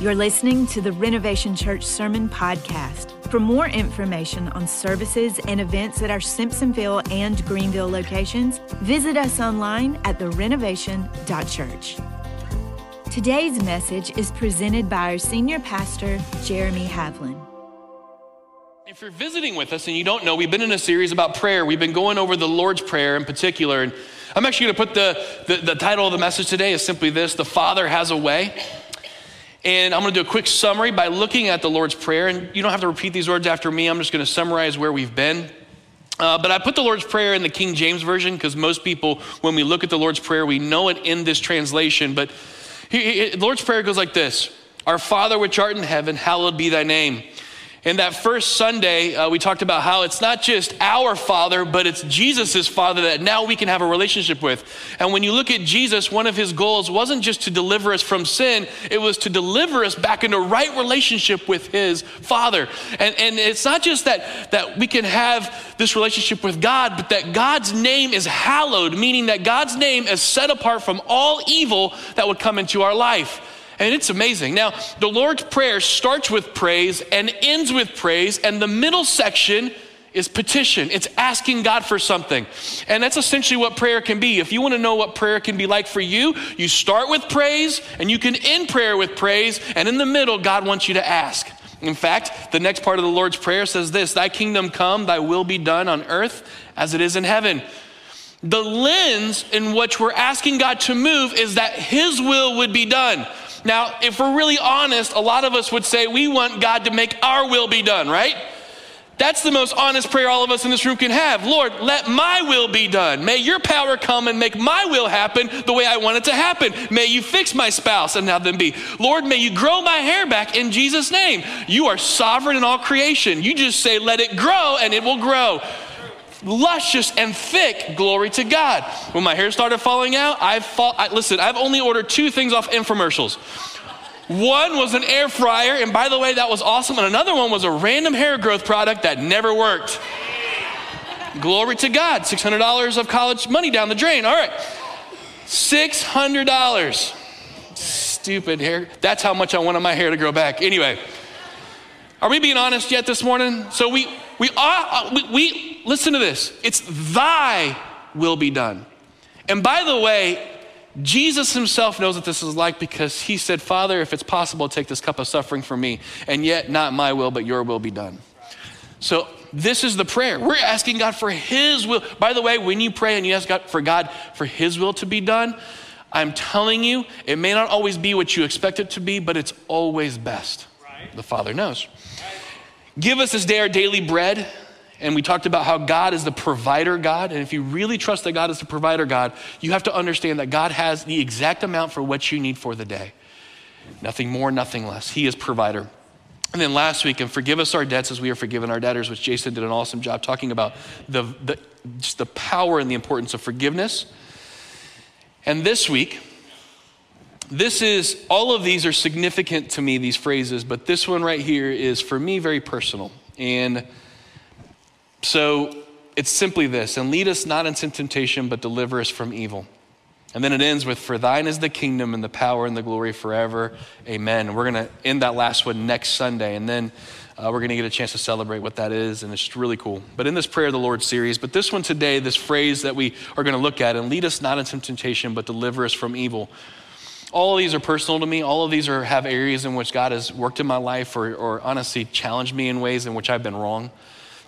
You're listening to the Renovation Church Sermon Podcast. For more information on services and events at our Simpsonville and Greenville locations, visit us online at therenovation.church. Today's message is presented by our senior pastor, Jeremy Havlin. If you're visiting with us and you don't know, we've been in a series about prayer. We've been going over the Lord's Prayer in particular. And I'm actually going to put the, the, the title of the message today is simply this The Father Has a Way. And I'm going to do a quick summary by looking at the Lord's Prayer. And you don't have to repeat these words after me. I'm just going to summarize where we've been. Uh, but I put the Lord's Prayer in the King James Version because most people, when we look at the Lord's Prayer, we know it in this translation. But he, he, the Lord's Prayer goes like this Our Father which art in heaven, hallowed be thy name. In that first Sunday, uh, we talked about how it's not just our Father, but it's Jesus' Father that now we can have a relationship with. And when you look at Jesus, one of his goals wasn't just to deliver us from sin, it was to deliver us back into right relationship with his Father. And, and it's not just that, that we can have this relationship with God, but that God's name is hallowed, meaning that God's name is set apart from all evil that would come into our life. And it's amazing. Now, the Lord's Prayer starts with praise and ends with praise, and the middle section is petition. It's asking God for something. And that's essentially what prayer can be. If you want to know what prayer can be like for you, you start with praise and you can end prayer with praise, and in the middle, God wants you to ask. In fact, the next part of the Lord's Prayer says this Thy kingdom come, thy will be done on earth as it is in heaven. The lens in which we're asking God to move is that His will would be done. Now, if we're really honest, a lot of us would say we want God to make our will be done, right? That's the most honest prayer all of us in this room can have. Lord, let my will be done. May your power come and make my will happen the way I want it to happen. May you fix my spouse and have them be. Lord, may you grow my hair back in Jesus' name. You are sovereign in all creation. You just say, let it grow, and it will grow luscious and thick. Glory to God. When my hair started falling out, I fall. I, listen, I've only ordered two things off infomercials. One was an air fryer, and by the way, that was awesome. And another one was a random hair growth product that never worked. Glory to God. $600 of college money down the drain. All right. $600. Stupid hair. That's how much I wanted my hair to grow back. Anyway, are we being honest yet this morning? So we, we, are, uh, we, we listen to this. It's thy will be done. And by the way, Jesus himself knows what this is like because he said, Father, if it's possible, take this cup of suffering from me, and yet not my will, but your will be done. So this is the prayer. We're asking God for his will. By the way, when you pray and you ask God for God for his will to be done, I'm telling you, it may not always be what you expect it to be, but it's always best. Right. The Father knows. Give us this day our daily bread. And we talked about how God is the provider God. And if you really trust that God is the provider God, you have to understand that God has the exact amount for what you need for the day. Nothing more, nothing less. He is provider. And then last week, and forgive us our debts as we are forgiven our debtors, which Jason did an awesome job talking about the, the, just the power and the importance of forgiveness. And this week, this is, all of these are significant to me, these phrases, but this one right here is for me very personal. And so it's simply this and lead us not into temptation, but deliver us from evil. And then it ends with, For thine is the kingdom and the power and the glory forever. Amen. And we're going to end that last one next Sunday. And then uh, we're going to get a chance to celebrate what that is. And it's really cool. But in this Prayer of the Lord series, but this one today, this phrase that we are going to look at, and lead us not into temptation, but deliver us from evil. All of these are personal to me. All of these are, have areas in which God has worked in my life or, or honestly challenged me in ways in which I've been wrong,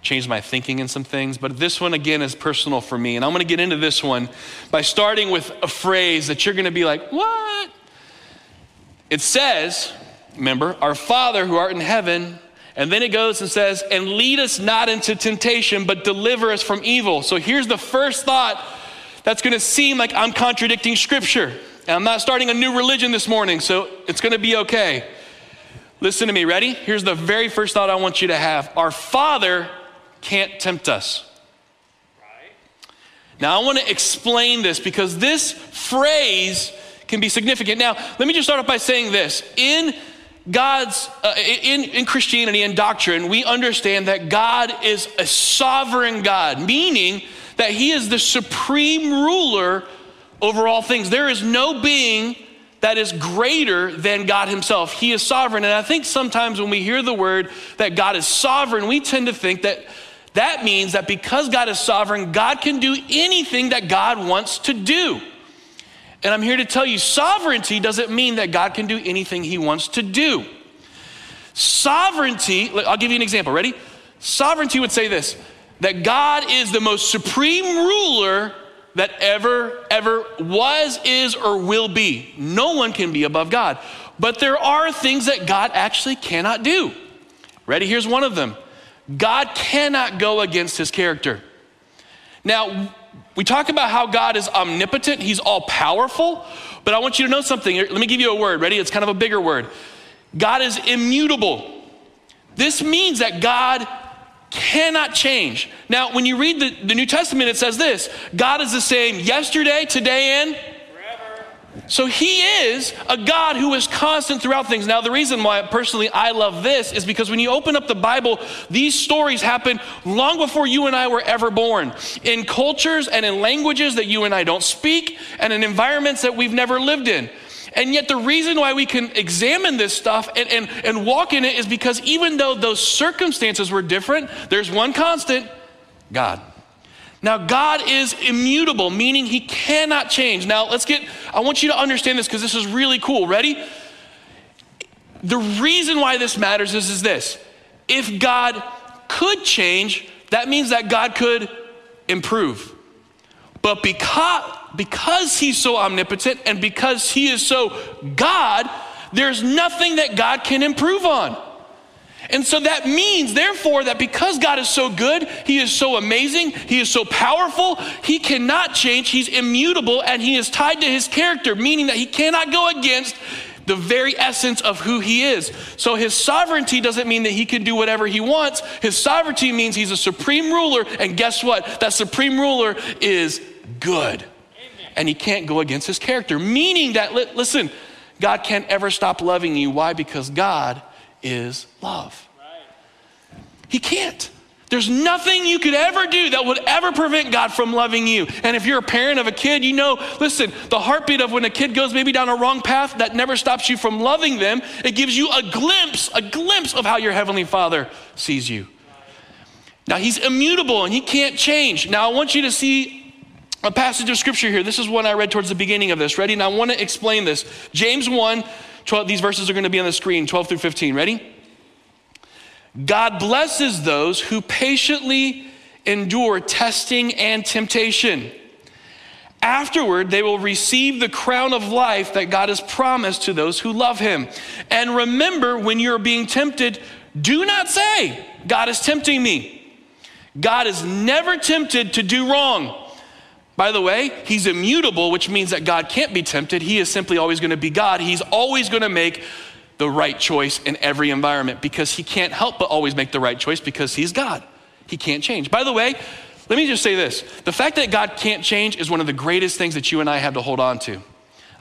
changed my thinking in some things. But this one, again, is personal for me. And I'm going to get into this one by starting with a phrase that you're going to be like, what? It says, remember, our Father who art in heaven. And then it goes and says, and lead us not into temptation, but deliver us from evil. So here's the first thought that's going to seem like I'm contradicting Scripture. And I'm not starting a new religion this morning, so it's going to be okay. Listen to me, ready? Here's the very first thought I want you to have Our Father can't tempt us. Now, I want to explain this because this phrase can be significant. Now, let me just start off by saying this. In God's, uh, in, in Christianity and doctrine, we understand that God is a sovereign God, meaning that He is the supreme ruler over all things. There is no being that is greater than God Himself. He is sovereign. And I think sometimes when we hear the word that God is sovereign, we tend to think that that means that because God is sovereign, God can do anything that God wants to do. And I'm here to tell you sovereignty doesn't mean that God can do anything He wants to do. Sovereignty, I'll give you an example. Ready? Sovereignty would say this that God is the most supreme ruler that ever, ever was, is, or will be. No one can be above God. But there are things that God actually cannot do. Ready? Here's one of them God cannot go against his character. Now, we talk about how God is omnipotent, he's all powerful, but I want you to know something. Let me give you a word. Ready? It's kind of a bigger word. God is immutable. This means that God cannot change. Now, when you read the, the New Testament, it says this God is the same yesterday, today, and forever. so he is a God who is constant throughout things. Now, the reason why personally I love this is because when you open up the Bible, these stories happen long before you and I were ever born, in cultures and in languages that you and I don't speak, and in environments that we've never lived in. And yet, the reason why we can examine this stuff and, and, and walk in it is because even though those circumstances were different, there's one constant God. Now, God is immutable, meaning he cannot change. Now, let's get, I want you to understand this because this is really cool. Ready? The reason why this matters is, is this if God could change, that means that God could improve. But because, because he's so omnipotent and because he is so God, there's nothing that God can improve on. And so that means, therefore, that because God is so good, He is so amazing, He is so powerful, He cannot change, He's immutable, and He is tied to His character, meaning that He cannot go against the very essence of who He is. So His sovereignty doesn't mean that He can do whatever He wants. His sovereignty means He's a supreme ruler, and guess what? That supreme ruler is good. And He can't go against His character, meaning that, listen, God can't ever stop loving you. Why? Because God is love. He can't. There's nothing you could ever do that would ever prevent God from loving you. And if you're a parent of a kid, you know, listen, the heartbeat of when a kid goes maybe down a wrong path, that never stops you from loving them. It gives you a glimpse, a glimpse of how your Heavenly Father sees you. Now, He's immutable and He can't change. Now, I want you to see a passage of Scripture here. This is one I read towards the beginning of this. Ready? And I want to explain this. James 1 12, these verses are going to be on the screen 12 through 15. Ready? God blesses those who patiently endure testing and temptation. Afterward, they will receive the crown of life that God has promised to those who love Him. And remember, when you're being tempted, do not say, God is tempting me. God is never tempted to do wrong. By the way, he's immutable, which means that God can't be tempted. He is simply always going to be God. He's always going to make the right choice in every environment because he can't help but always make the right choice because he's God. He can't change. By the way, let me just say this the fact that God can't change is one of the greatest things that you and I have to hold on to.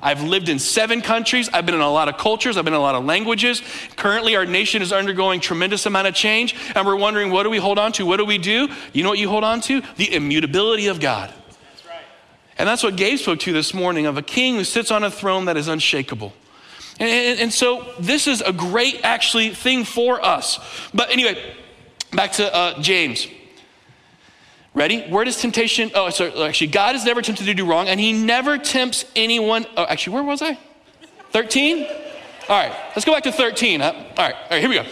I've lived in seven countries. I've been in a lot of cultures. I've been in a lot of languages. Currently, our nation is undergoing tremendous amount of change, and we're wondering, what do we hold on to? What do we do? You know what you hold on to? The immutability of God. And that's what Gabe spoke to this morning of a king who sits on a throne that is unshakable. And, and, and so this is a great, actually, thing for us. But anyway, back to uh, James. Ready? Where does temptation? Oh, sorry. Actually, God is never tempted to do wrong, and He never tempts anyone. Oh, actually, where was I? 13? All right, let's go back to 13. All right, all right, here we go.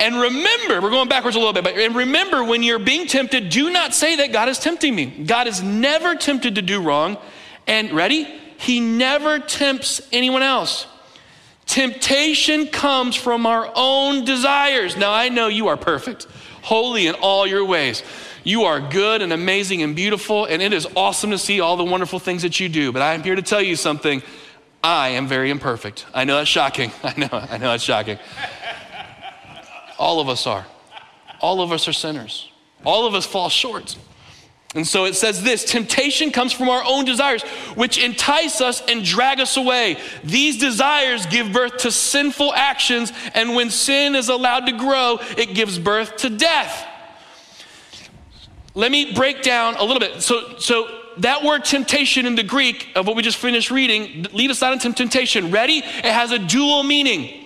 And remember, we're going backwards a little bit, but and remember when you're being tempted, do not say that God is tempting me. God is never tempted to do wrong. And ready? He never tempts anyone else. Temptation comes from our own desires. Now, I know you are perfect, holy in all your ways. You are good and amazing and beautiful, and it is awesome to see all the wonderful things that you do. But I am here to tell you something. I am very imperfect. I know that's shocking. I know, I know that's shocking. All of us are. All of us are sinners. All of us fall short. And so it says this temptation comes from our own desires, which entice us and drag us away. These desires give birth to sinful actions, and when sin is allowed to grow, it gives birth to death. Let me break down a little bit. So, so that word temptation in the Greek of what we just finished reading, lead us not into temptation. Ready? It has a dual meaning.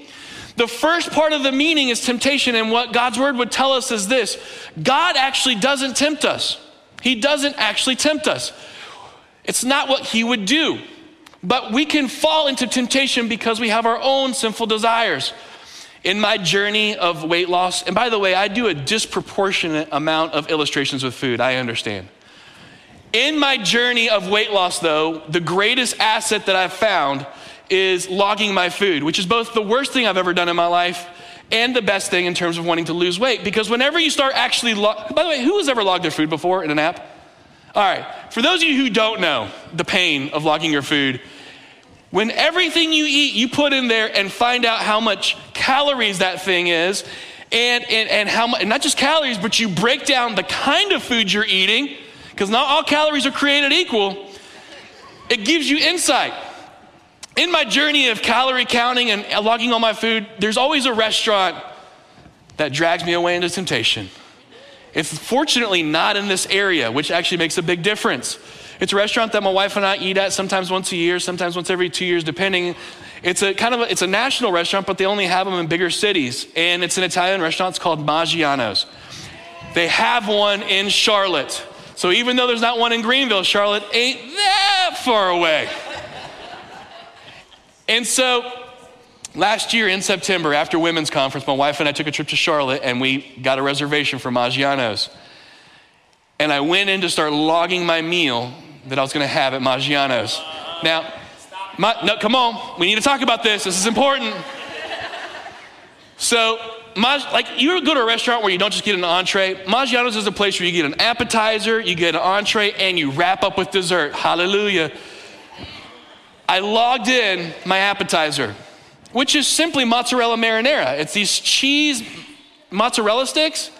The first part of the meaning is temptation, and what God's word would tell us is this God actually doesn't tempt us. He doesn't actually tempt us. It's not what He would do. But we can fall into temptation because we have our own sinful desires. In my journey of weight loss, and by the way, I do a disproportionate amount of illustrations with food, I understand. In my journey of weight loss, though, the greatest asset that I've found is logging my food, which is both the worst thing I've ever done in my life and the best thing in terms of wanting to lose weight. Because whenever you start actually, log- by the way, who has ever logged their food before in an app? All right, for those of you who don't know the pain of logging your food, when everything you eat, you put in there and find out how much calories that thing is, and, and, and how much, not just calories, but you break down the kind of food you're eating, because not all calories are created equal, it gives you insight. In my journey of calorie counting and logging all my food, there's always a restaurant that drags me away into temptation. It's fortunately not in this area, which actually makes a big difference. It's a restaurant that my wife and I eat at sometimes once a year, sometimes once every two years, depending. It's a kind of a, it's a national restaurant, but they only have them in bigger cities. And it's an Italian restaurant. It's called Maggiano's. They have one in Charlotte. So even though there's not one in Greenville, Charlotte ain't that far away. And so last year in September, after women's conference, my wife and I took a trip to Charlotte and we got a reservation for Maggiano's. And I went in to start logging my meal that I was going to have at Maggiano's. Now, my, no, come on, we need to talk about this. This is important. So, like you go to a restaurant where you don't just get an entree. Maggiano's is a place where you get an appetizer, you get an entree, and you wrap up with dessert. Hallelujah. I logged in my appetizer, which is simply mozzarella marinara. It's these cheese mozzarella sticks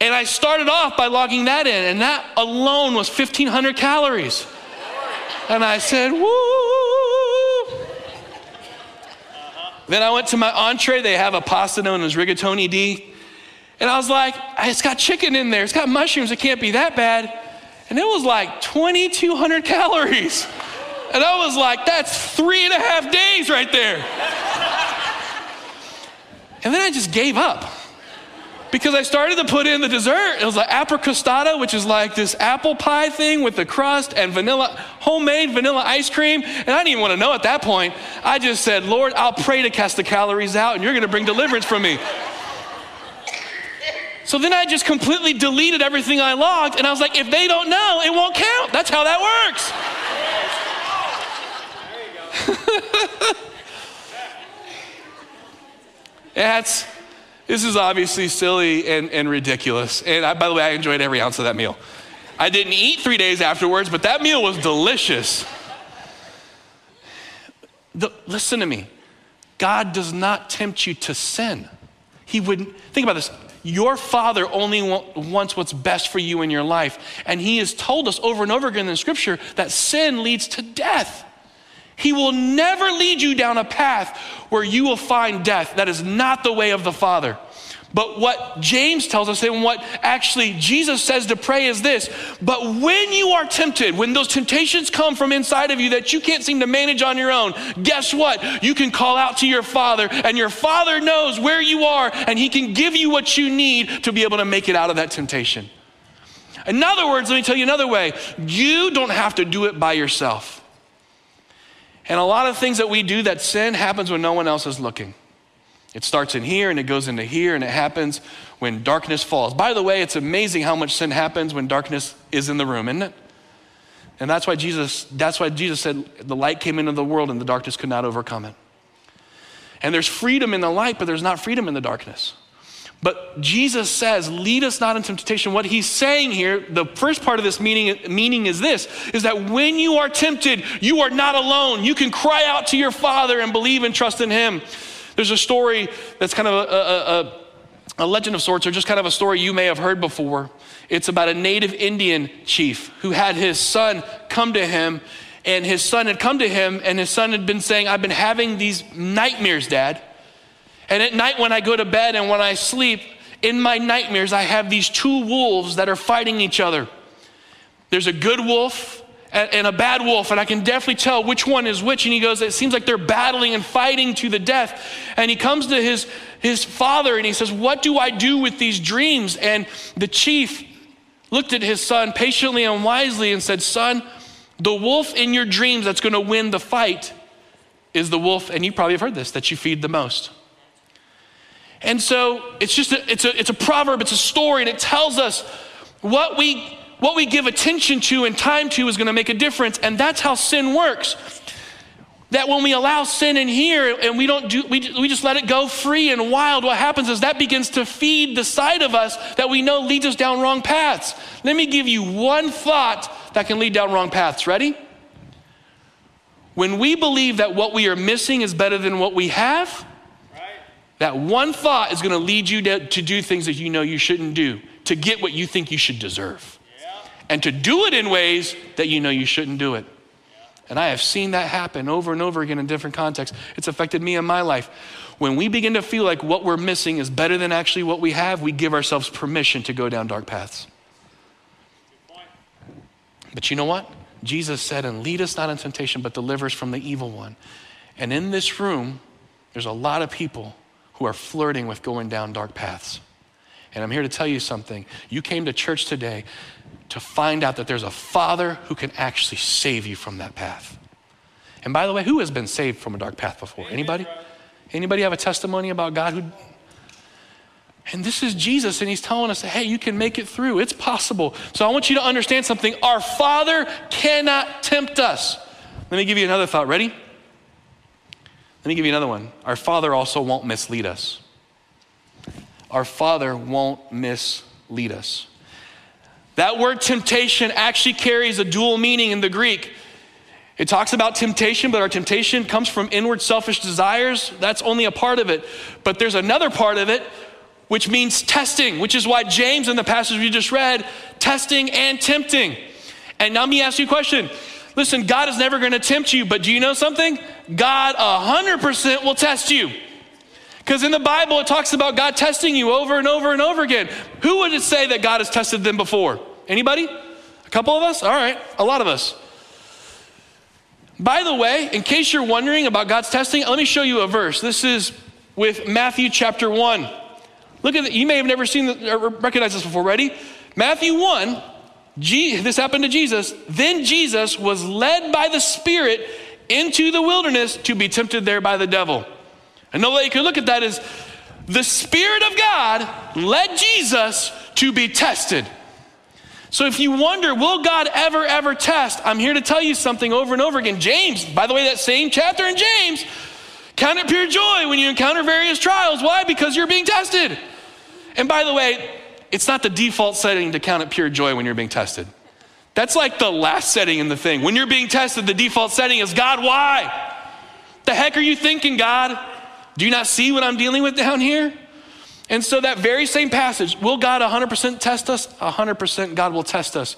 and I started off by logging that in, and that alone was 1,500 calories. And I said, woo. Then I went to my entree. They have a pasta known as rigatoni D. And I was like, it's got chicken in there, it's got mushrooms, it can't be that bad. And it was like 2,200 calories. And I was like, that's three and a half days right there. And then I just gave up because I started to put in the dessert. It was like apple crostata, which is like this apple pie thing with the crust and vanilla, homemade vanilla ice cream. And I didn't even want to know at that point. I just said, Lord, I'll pray to cast the calories out and you're going to bring deliverance from me. So then I just completely deleted everything I logged and I was like, if they don't know, it won't count. That's how that works. That's this is obviously silly and, and ridiculous. And I, by the way, I enjoyed every ounce of that meal. I didn't eat three days afterwards, but that meal was delicious. The, listen to me. God does not tempt you to sin. He wouldn't, think about this. Your father only wants what's best for you in your life. And he has told us over and over again in scripture that sin leads to death. He will never lead you down a path where you will find death. That is not the way of the Father. But what James tells us and what actually Jesus says to pray is this But when you are tempted, when those temptations come from inside of you that you can't seem to manage on your own, guess what? You can call out to your Father, and your Father knows where you are, and He can give you what you need to be able to make it out of that temptation. In other words, let me tell you another way you don't have to do it by yourself. And a lot of things that we do that sin happens when no one else is looking. It starts in here and it goes into here and it happens when darkness falls. By the way, it's amazing how much sin happens when darkness is in the room, isn't it? And that's why Jesus that's why Jesus said the light came into the world and the darkness could not overcome it. And there's freedom in the light, but there's not freedom in the darkness. But Jesus says, lead us not into temptation. What he's saying here, the first part of this meaning, meaning is this, is that when you are tempted, you are not alone. You can cry out to your Father and believe and trust in him. There's a story that's kind of a, a, a, a legend of sorts, or just kind of a story you may have heard before. It's about a native Indian chief who had his son come to him, and his son had come to him, and his son had been saying, I've been having these nightmares, Dad. And at night, when I go to bed and when I sleep, in my nightmares, I have these two wolves that are fighting each other. there's a good wolf and a bad wolf, and I can definitely tell which one is which. And he goes, It seems like they're battling and fighting to the death. And he comes to his, his father and he says, What do I do with these dreams? And the chief looked at his son patiently and wisely and said, Son, the wolf in your dreams that's going to win the fight is the wolf, and you probably have heard this, that you feed the most. And so it's just a, it's a, it's a proverb, it's a story, and it tells us what we what we give attention to and time to is going to make a difference. And that's how sin works. That when we allow sin in here and we don't do, we, we just let it go free and wild, what happens is that begins to feed the side of us that we know leads us down wrong paths. Let me give you one thought that can lead down wrong paths. Ready? When we believe that what we are missing is better than what we have, that one thought is going to lead you to, to do things that you know you shouldn't do to get what you think you should deserve and to do it in ways that you know you shouldn't do it. And I have seen that happen over and over again in different contexts. It's affected me in my life. When we begin to feel like what we're missing is better than actually what we have, we give ourselves permission to go down dark paths. But you know what? Jesus said, and lead us not in temptation, but deliver us from the evil one. And in this room, there's a lot of people who are flirting with going down dark paths. And I'm here to tell you something. You came to church today to find out that there's a father who can actually save you from that path. And by the way, who has been saved from a dark path before? Anybody? Anybody have a testimony about God who and this is Jesus, and he's telling us, hey, you can make it through. It's possible. So I want you to understand something. Our Father cannot tempt us. Let me give you another thought. Ready? Let me give you another one. Our Father also won't mislead us. Our Father won't mislead us. That word temptation actually carries a dual meaning in the Greek. It talks about temptation, but our temptation comes from inward selfish desires. That's only a part of it. But there's another part of it which means testing, which is why James in the passage we just read, testing and tempting. And now let me ask you a question. Listen, God is never going to tempt you, but do you know something? God 100% will test you. Because in the Bible, it talks about God testing you over and over and over again. Who would it say that God has tested them before? Anybody? A couple of us? All right, a lot of us. By the way, in case you're wondering about God's testing, let me show you a verse. This is with Matthew chapter 1. Look at it. You may have never seen the, uh, or recognized this before. Ready? Matthew 1, G, this happened to Jesus. Then Jesus was led by the Spirit into the wilderness to be tempted there by the devil. Another way you can look at that is the Spirit of God led Jesus to be tested. So if you wonder, will God ever, ever test? I'm here to tell you something over and over again. James, by the way, that same chapter in James, count it pure joy when you encounter various trials. Why? Because you're being tested. And by the way, it's not the default setting to count it pure joy when you're being tested. That's like the last setting in the thing. When you're being tested, the default setting is God, why? The heck are you thinking, God? Do you not see what I'm dealing with down here? And so, that very same passage, will God 100% test us? 100% God will test us.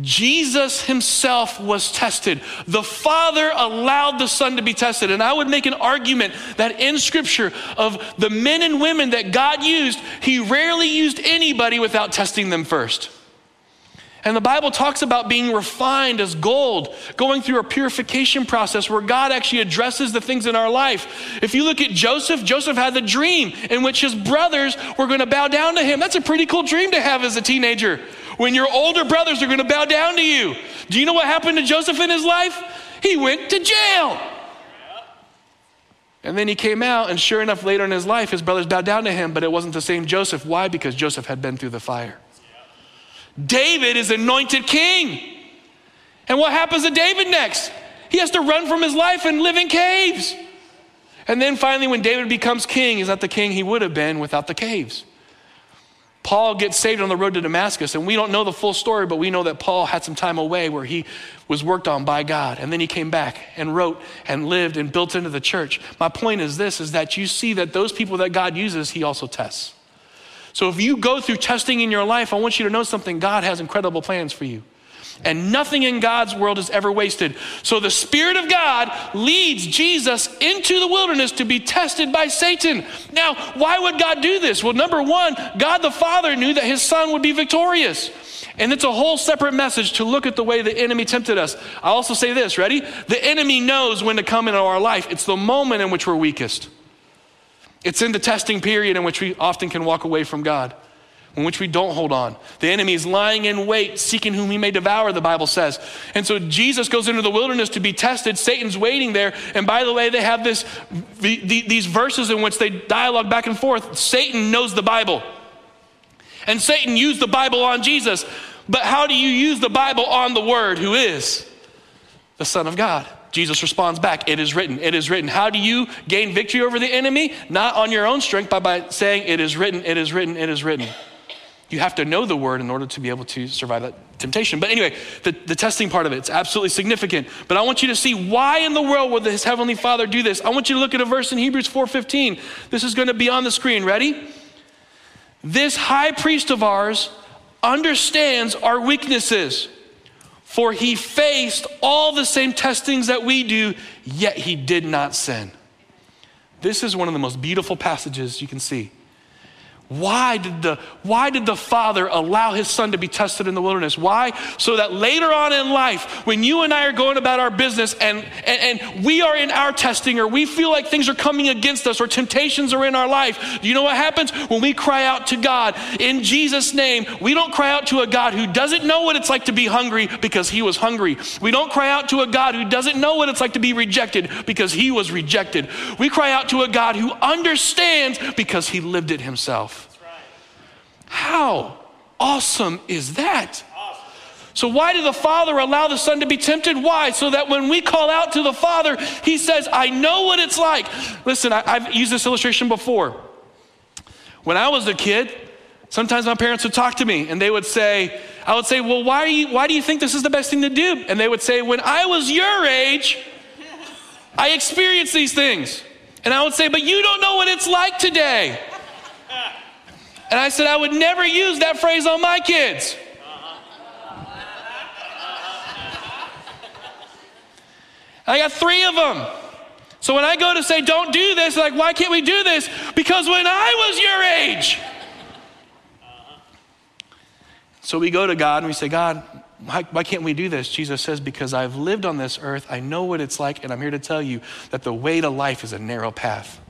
Jesus himself was tested. The Father allowed the Son to be tested. And I would make an argument that in Scripture, of the men and women that God used, He rarely used anybody without testing them first. And the Bible talks about being refined as gold, going through a purification process where God actually addresses the things in our life. If you look at Joseph, Joseph had the dream in which his brothers were going to bow down to him. That's a pretty cool dream to have as a teenager. When your older brothers are going to bow down to you. Do you know what happened to Joseph in his life? He went to jail. And then he came out, and sure enough, later in his life, his brothers bowed down to him, but it wasn't the same Joseph. Why? Because Joseph had been through the fire. David is anointed king. And what happens to David next? He has to run from his life and live in caves. And then finally, when David becomes king, he's not the king he would have been without the caves. Paul gets saved on the road to Damascus, and we don't know the full story, but we know that Paul had some time away where he was worked on by God, and then he came back and wrote and lived and built into the church. My point is this is that you see that those people that God uses, he also tests. So if you go through testing in your life, I want you to know something God has incredible plans for you. And nothing in God's world is ever wasted. So the Spirit of God leads Jesus into the wilderness to be tested by Satan. Now, why would God do this? Well, number one, God the Father knew that his son would be victorious. And it's a whole separate message to look at the way the enemy tempted us. I also say this, ready? The enemy knows when to come into our life. It's the moment in which we're weakest. It's in the testing period in which we often can walk away from God, in which we don't hold on. The enemy is lying in wait, seeking whom he may devour, the Bible says. And so Jesus goes into the wilderness to be tested. Satan's waiting there. And by the way, they have this, the, the, these verses in which they dialogue back and forth. Satan knows the Bible. And Satan used the Bible on Jesus. But how do you use the Bible on the Word, who is the Son of God? Jesus responds back, It is written, it is written. How do you gain victory over the enemy? Not on your own strength, but by saying, It is written, it is written, it is written. You have to know the word in order to be able to survive that temptation. But anyway, the, the testing part of it, it's absolutely significant. But I want you to see why in the world would his heavenly father do this? I want you to look at a verse in Hebrews 4:15. This is going to be on the screen. Ready? This high priest of ours understands our weaknesses, for he faced all the same testings that we do, yet he did not sin. This is one of the most beautiful passages you can see. Why did, the, why did the Father allow his Son to be tested in the wilderness? Why? So that later on in life, when you and I are going about our business and, and, and we are in our testing or we feel like things are coming against us or temptations are in our life, you know what happens? When we cry out to God in Jesus' name, we don't cry out to a God who doesn't know what it's like to be hungry because he was hungry. We don't cry out to a God who doesn't know what it's like to be rejected because he was rejected. We cry out to a God who understands because he lived it himself. How awesome is that? So, why did the Father allow the Son to be tempted? Why? So that when we call out to the Father, He says, I know what it's like. Listen, I, have used this illustration before. When I was a kid, sometimes my parents would talk to me and they would say, I would say, Well, why, you, why do you think this is the best thing to do? And they would say, When I was your age, I experienced these things. And I would say, But you don't know what it's like today. And I said, I would never use that phrase on my kids. I got three of them. So when I go to say, don't do this, like, why can't we do this? Because when I was your age. So we go to God and we say, God, why, why, can't we do this? Jesus says, Because I've lived on this earth, I know what it's like, and I'm here to tell you that the way to life is a narrow path,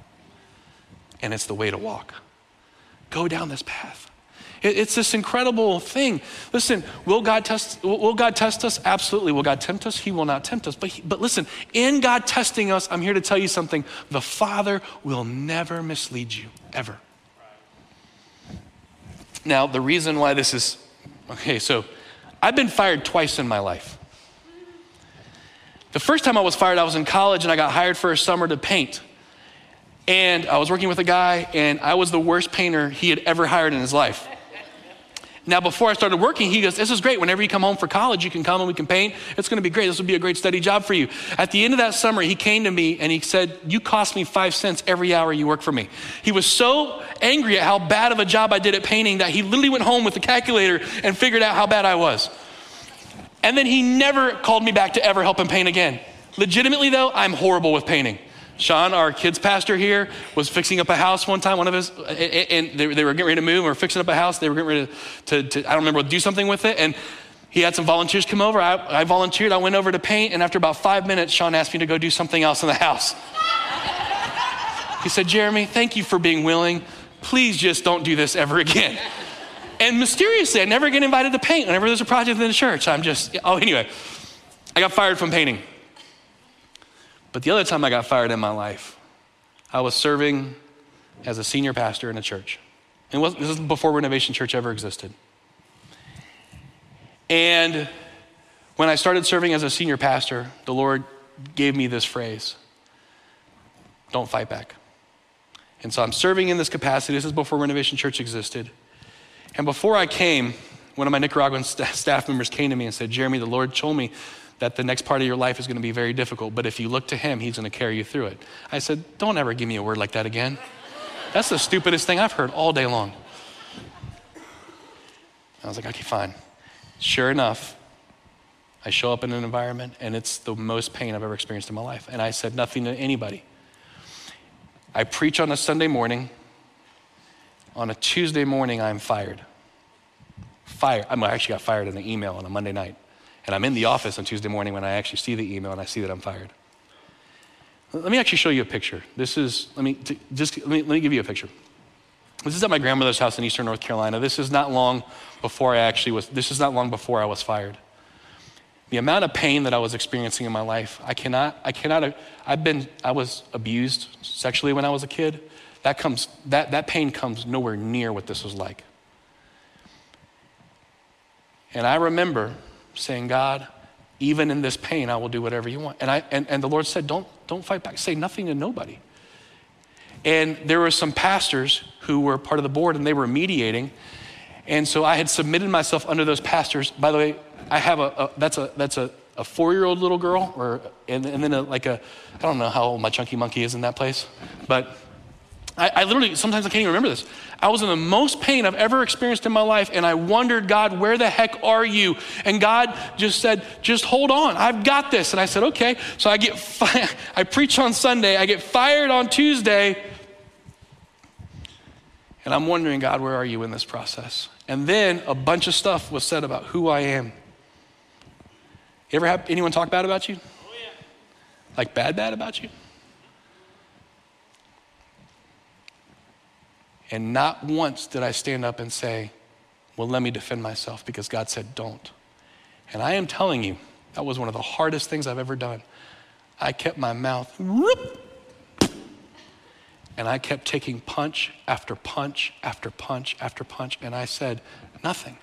and it's the way to walk go down this path. It's this incredible thing. Listen, will God test, will God test us? Absolutely. Will God tempt us? He will not tempt us. But, he, but listen, in God testing us, I'm here to tell you something. The Father will never mislead you, ever. Now, the reason why this is okay, so I've been fired twice in my life. The first time I was fired, I was in college and I got hired for a summer to paint. And I was working with a guy, and I was the worst painter he had ever hired in his life. Now, before I started working, he goes, This is great. Whenever you come home for college, you can come and we can paint. It's going to be great. This will be a great study job for you. At the end of that summer, he came to me and he said, You cost me five cents every hour you work for me. He was so angry at how bad of a job I did at painting that he literally went home with a calculator and figured out how bad I was. And then he never called me back to ever help him paint again. Legitimately, though, I'm horrible with painting. Sean, our kids pastor here, was fixing up a house one time. One of his, and they, were getting ready to move or fixing up a house. They were getting ready to, to, to I don't remember, do something with it. And he had some volunteers come over. I, I volunteered. I went over to paint. And after about five minutes, Sean asked me to go do something else in the house. he said, Jeremy, thank you for being willing. Please just don't do this ever again. And mysteriously, I never get invited to paint whenever there's a project in the church. I'm just, oh, anyway, I got fired from painting. But the other time I got fired in my life, I was serving as a senior pastor in a church. And this is before Renovation Church ever existed. And when I started serving as a senior pastor, the Lord gave me this phrase don't fight back. And so I'm serving in this capacity. This is before Renovation Church existed. And before I came, one of my Nicaraguan staff members came to me and said, Jeremy, the Lord told me that the next part of your life is going to be very difficult, but if you look to Him, He's going to carry you through it. I said, Don't ever give me a word like that again. That's the stupidest thing I've heard all day long. I was like, Okay, fine. Sure enough, I show up in an environment and it's the most pain I've ever experienced in my life. And I said nothing to anybody. I preach on a Sunday morning. On a Tuesday morning, I'm fired fired. I actually got fired in an email on a Monday night. And I'm in the office on Tuesday morning when I actually see the email and I see that I'm fired. Let me actually show you a picture. This is, let me, just, let me, let me give you a picture. This is at my grandmother's house in eastern North Carolina. This is not long before I actually was, this is not long before I was fired. The amount of pain that I was experiencing in my life, I cannot, I cannot, I've been, I was abused sexually when I was a kid. That comes, that, that pain comes nowhere near what this was like. And I remember saying, God, even in this pain, I will do whatever you want. And, I, and, and the Lord said, don't, don't fight back. Say nothing to nobody. And there were some pastors who were part of the board and they were mediating. And so I had submitted myself under those pastors. By the way, I have a, a that's a, that's a, a four-year-old little girl, or, and, and then a, like a, I don't know how old my chunky monkey is in that place, but I, I, literally, sometimes I can't even remember this. I was in the most pain I've ever experienced in my life, and I wondered, God, where the heck are you? And God just said, just hold on, I've got this. And I said, okay. So I get, fi- I preach on Sunday, I get fired on Tuesday, and I'm wondering, God, where are you in this process? And then a bunch of stuff was said about who I am. You ever have anyone talk bad about you? Oh, yeah. Like bad, bad about you? And not once did I stand up and say, Well, let me defend myself because God said, Don't. And I am telling you, that was one of the hardest things I've ever done. I kept my mouth, whoop, and I kept taking punch after punch after punch after punch, and I said, Nothing.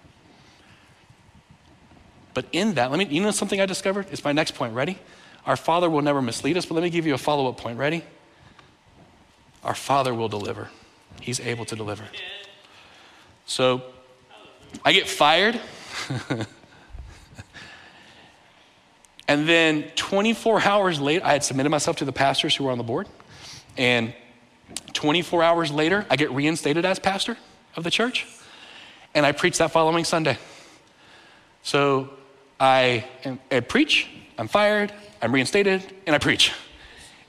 But in that, let me, you know something I discovered? It's my next point. Ready? Our Father will never mislead us, but let me give you a follow up point. Ready? Our Father will deliver. He's able to deliver. So I get fired. and then 24 hours later, I had submitted myself to the pastors who were on the board. And 24 hours later, I get reinstated as pastor of the church. And I preach that following Sunday. So I, I preach, I'm fired, I'm reinstated, and I preach.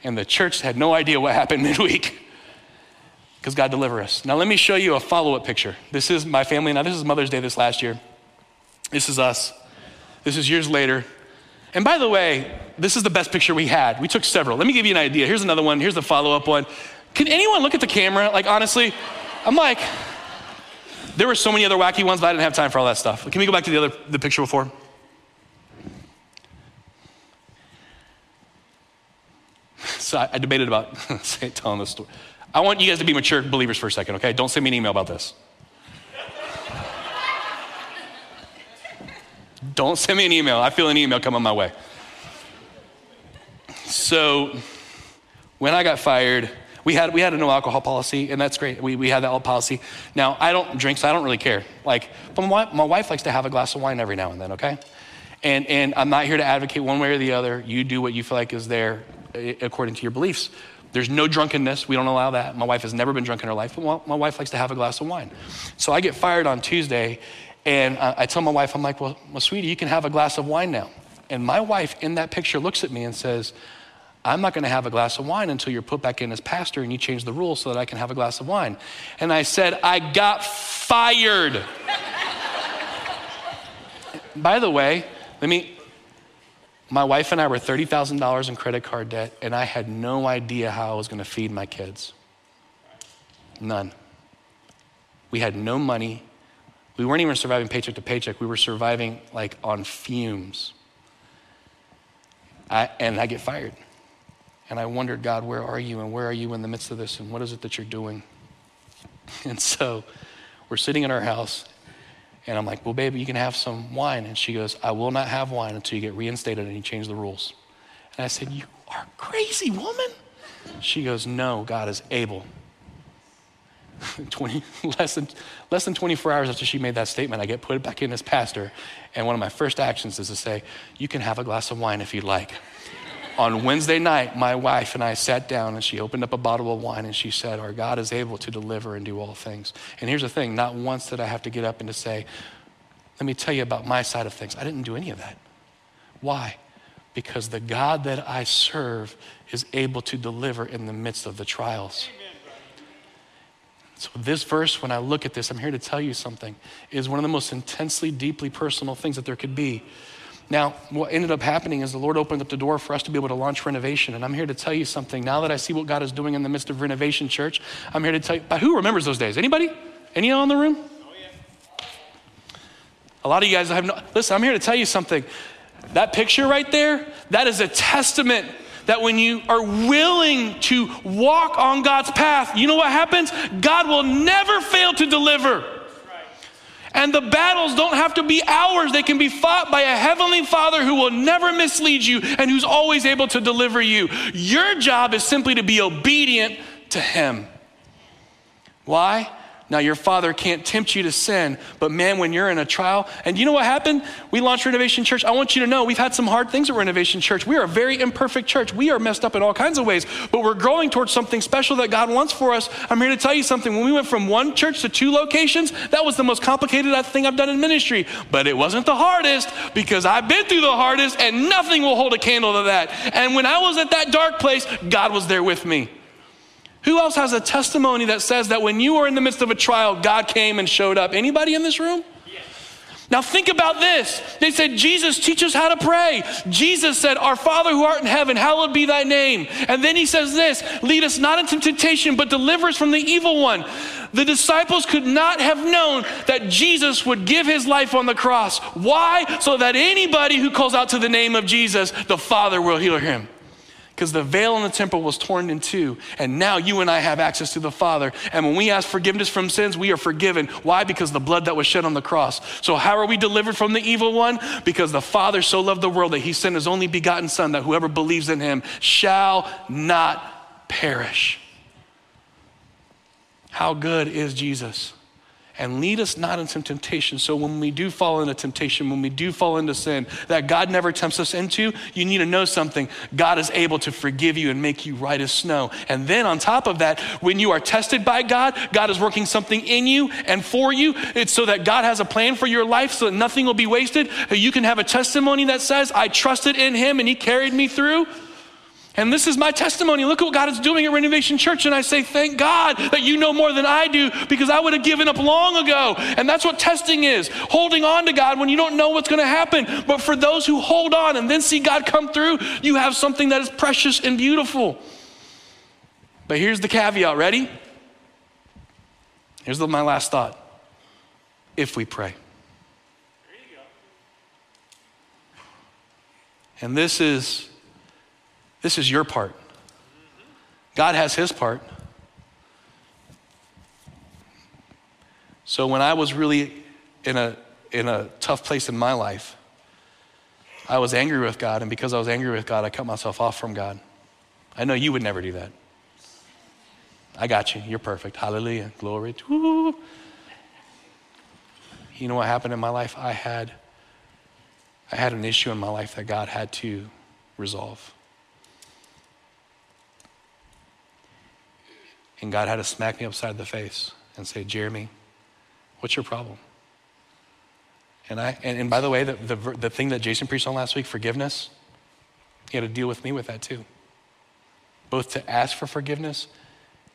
And the church had no idea what happened midweek because God deliver us. Now, let me show you a follow up picture. This is my family. Now, this is Mother's Day this last year. This is us. This is years later. And by the way, this is the best picture we had. We took several. Let me give you an idea. Here's another one. Here's the follow up one. Can anyone look at the camera? Like, honestly, I'm like, there were so many other wacky ones, but I didn't have time for all that stuff. Can we go back to the other the picture before? So I, I debated about telling this story. I want you guys to be mature believers for a second, okay? Don't send me an email about this. Don't send me an email. I feel an email coming my way. So, when I got fired, we had, we had a no alcohol policy, and that's great. We, we had that policy. Now, I don't drink, so I don't really care. Like, but my, my wife likes to have a glass of wine every now and then, okay? And, and I'm not here to advocate one way or the other. You do what you feel like is there according to your beliefs. There's no drunkenness. We don't allow that. My wife has never been drunk in her life, but my wife likes to have a glass of wine. So I get fired on Tuesday, and I tell my wife, I'm like, well, well, sweetie, you can have a glass of wine now. And my wife in that picture looks at me and says, I'm not going to have a glass of wine until you're put back in as pastor and you change the rules so that I can have a glass of wine. And I said, I got fired. By the way, let me, my wife and I were $30,000 in credit card debt, and I had no idea how I was going to feed my kids. None. We had no money. We weren't even surviving paycheck to paycheck. We were surviving like on fumes. I, and I get fired. And I wondered, God, where are you? And where are you in the midst of this? And what is it that you're doing? And so we're sitting in our house, and I'm like, well, baby, you can have some wine. And she goes, I will not have wine until you get reinstated and you change the rules. And I said, You are crazy, woman. She goes, No, God is able. 20, less, than, less than 24 hours after she made that statement, I get put back in as pastor. And one of my first actions is to say, You can have a glass of wine if you'd like on Wednesday night, my wife and I sat down and she opened up a bottle of wine and she said, Our God is able to deliver and do all things. And here's the thing not once did I have to get up and to say, Let me tell you about my side of things. I didn't do any of that. Why? Because the God that I serve is able to deliver in the midst of the trials. So, this verse, when I look at this, I'm here to tell you something, is one of the most intensely, deeply personal things that there could be. Now, what ended up happening is the Lord opened up the door for us to be able to launch renovation. And I'm here to tell you something. Now that I see what God is doing in the midst of renovation church, I'm here to tell you. Who remembers those days? Anybody? Any in the room? Oh, yeah. A lot of you guys have no. Listen, I'm here to tell you something. That picture right there, that is a testament that when you are willing to walk on God's path, you know what happens? God will never fail to deliver. And the battles don't have to be ours, they can be fought by a heavenly Father who will never mislead you and who's always able to deliver you. Your job is simply to be obedient to Him. Why? Now, your father can't tempt you to sin, but man, when you're in a trial, and you know what happened? We launched Renovation Church. I want you to know we've had some hard things at Renovation Church. We are a very imperfect church. We are messed up in all kinds of ways, but we're growing towards something special that God wants for us. I'm here to tell you something. When we went from one church to two locations, that was the most complicated thing I've done in ministry, but it wasn't the hardest because I've been through the hardest and nothing will hold a candle to that. And when I was at that dark place, God was there with me. Who else has a testimony that says that when you were in the midst of a trial, God came and showed up? Anybody in this room? Now, think about this. They said, Jesus, teach us how to pray. Jesus said, Our Father who art in heaven, hallowed be thy name. And then he says this lead us not into temptation, but deliver us from the evil one. The disciples could not have known that Jesus would give his life on the cross. Why? So that anybody who calls out to the name of Jesus, the Father will heal him because the veil in the temple was torn in two. And now you and I have access to the Father. And when we ask forgiveness from sins, we are forgiven. Why? Because the blood that was shed on the cross. So, how are we delivered from the evil one? Because the Father so loved the world that he sent his only begotten Son, that whoever believes in him shall not perish. How good is Jesus? And lead us not into temptation. So when we do fall into temptation, when we do fall into sin that God never tempts us into, you need to know something. God is able to forgive you and make you white as snow. And then on top of that, when you are tested by God, God is working something in you and for you. It's so that God has a plan for your life so that nothing will be wasted. You can have a testimony that says, I trusted in him and he carried me through. And this is my testimony. Look at what God is doing at Renovation Church. And I say, thank God that you know more than I do because I would have given up long ago. And that's what testing is holding on to God when you don't know what's going to happen. But for those who hold on and then see God come through, you have something that is precious and beautiful. But here's the caveat ready? Here's my last thought. If we pray. And this is this is your part. God has his part. So when I was really in a, in a tough place in my life, I was angry with God, and because I was angry with God, I cut myself off from God. I know you would never do that. I got you. You're perfect. Hallelujah. Glory. Woo. You know what happened in my life? I had I had an issue in my life that God had to resolve. And God had to smack me upside the face and say, Jeremy, what's your problem? And, I, and, and by the way, the, the, the thing that Jason preached on last week, forgiveness, he had to deal with me with that too. Both to ask for forgiveness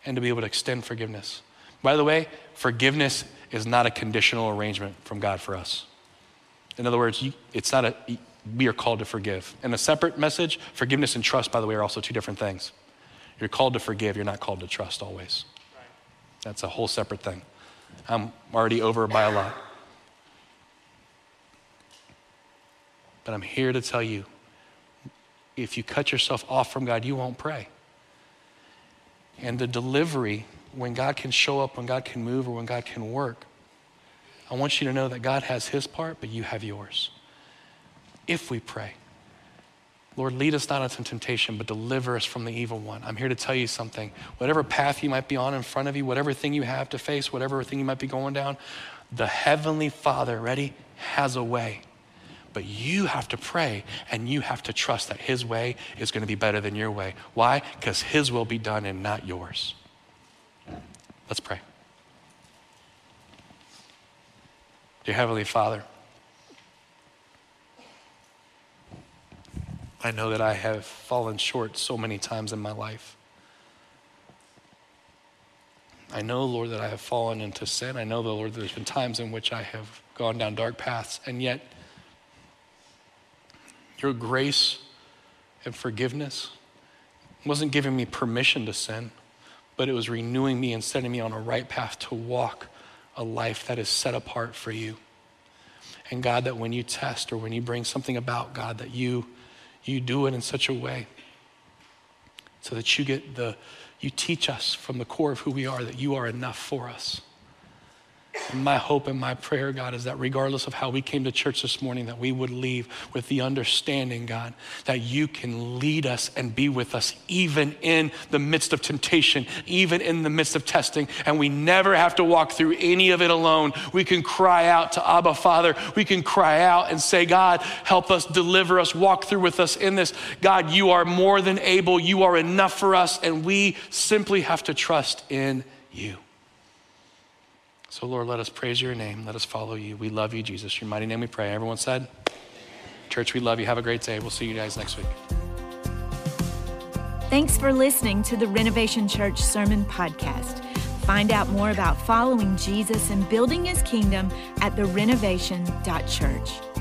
and to be able to extend forgiveness. By the way, forgiveness is not a conditional arrangement from God for us. In other words, it's not a, we are called to forgive. And a separate message, forgiveness and trust, by the way, are also two different things. You're called to forgive, you're not called to trust always. That's a whole separate thing. I'm already over by a lot. But I'm here to tell you if you cut yourself off from God, you won't pray. And the delivery, when God can show up, when God can move, or when God can work, I want you to know that God has his part, but you have yours. If we pray. Lord, lead us not into temptation, but deliver us from the evil one. I'm here to tell you something. Whatever path you might be on in front of you, whatever thing you have to face, whatever thing you might be going down, the Heavenly Father, ready, has a way. But you have to pray and you have to trust that His way is going to be better than your way. Why? Because His will be done and not yours. Let's pray. Dear Heavenly Father, I know that I have fallen short so many times in my life. I know, Lord, that I have fallen into sin. I know, the Lord, there's been times in which I have gone down dark paths, and yet your grace and forgiveness wasn't giving me permission to sin, but it was renewing me and setting me on a right path to walk a life that is set apart for you. And God, that when you test or when you bring something about, God, that you you do it in such a way so that you get the you teach us from the core of who we are that you are enough for us. And my hope and my prayer, God, is that regardless of how we came to church this morning, that we would leave with the understanding, God, that you can lead us and be with us even in the midst of temptation, even in the midst of testing. And we never have to walk through any of it alone. We can cry out to Abba, Father. We can cry out and say, God, help us, deliver us, walk through with us in this. God, you are more than able. You are enough for us. And we simply have to trust in you. So, Lord, let us praise your name. Let us follow you. We love you, Jesus. Your mighty name we pray. Everyone said, Church, we love you. Have a great day. We'll see you guys next week. Thanks for listening to the Renovation Church Sermon Podcast. Find out more about following Jesus and building his kingdom at therenovation.church.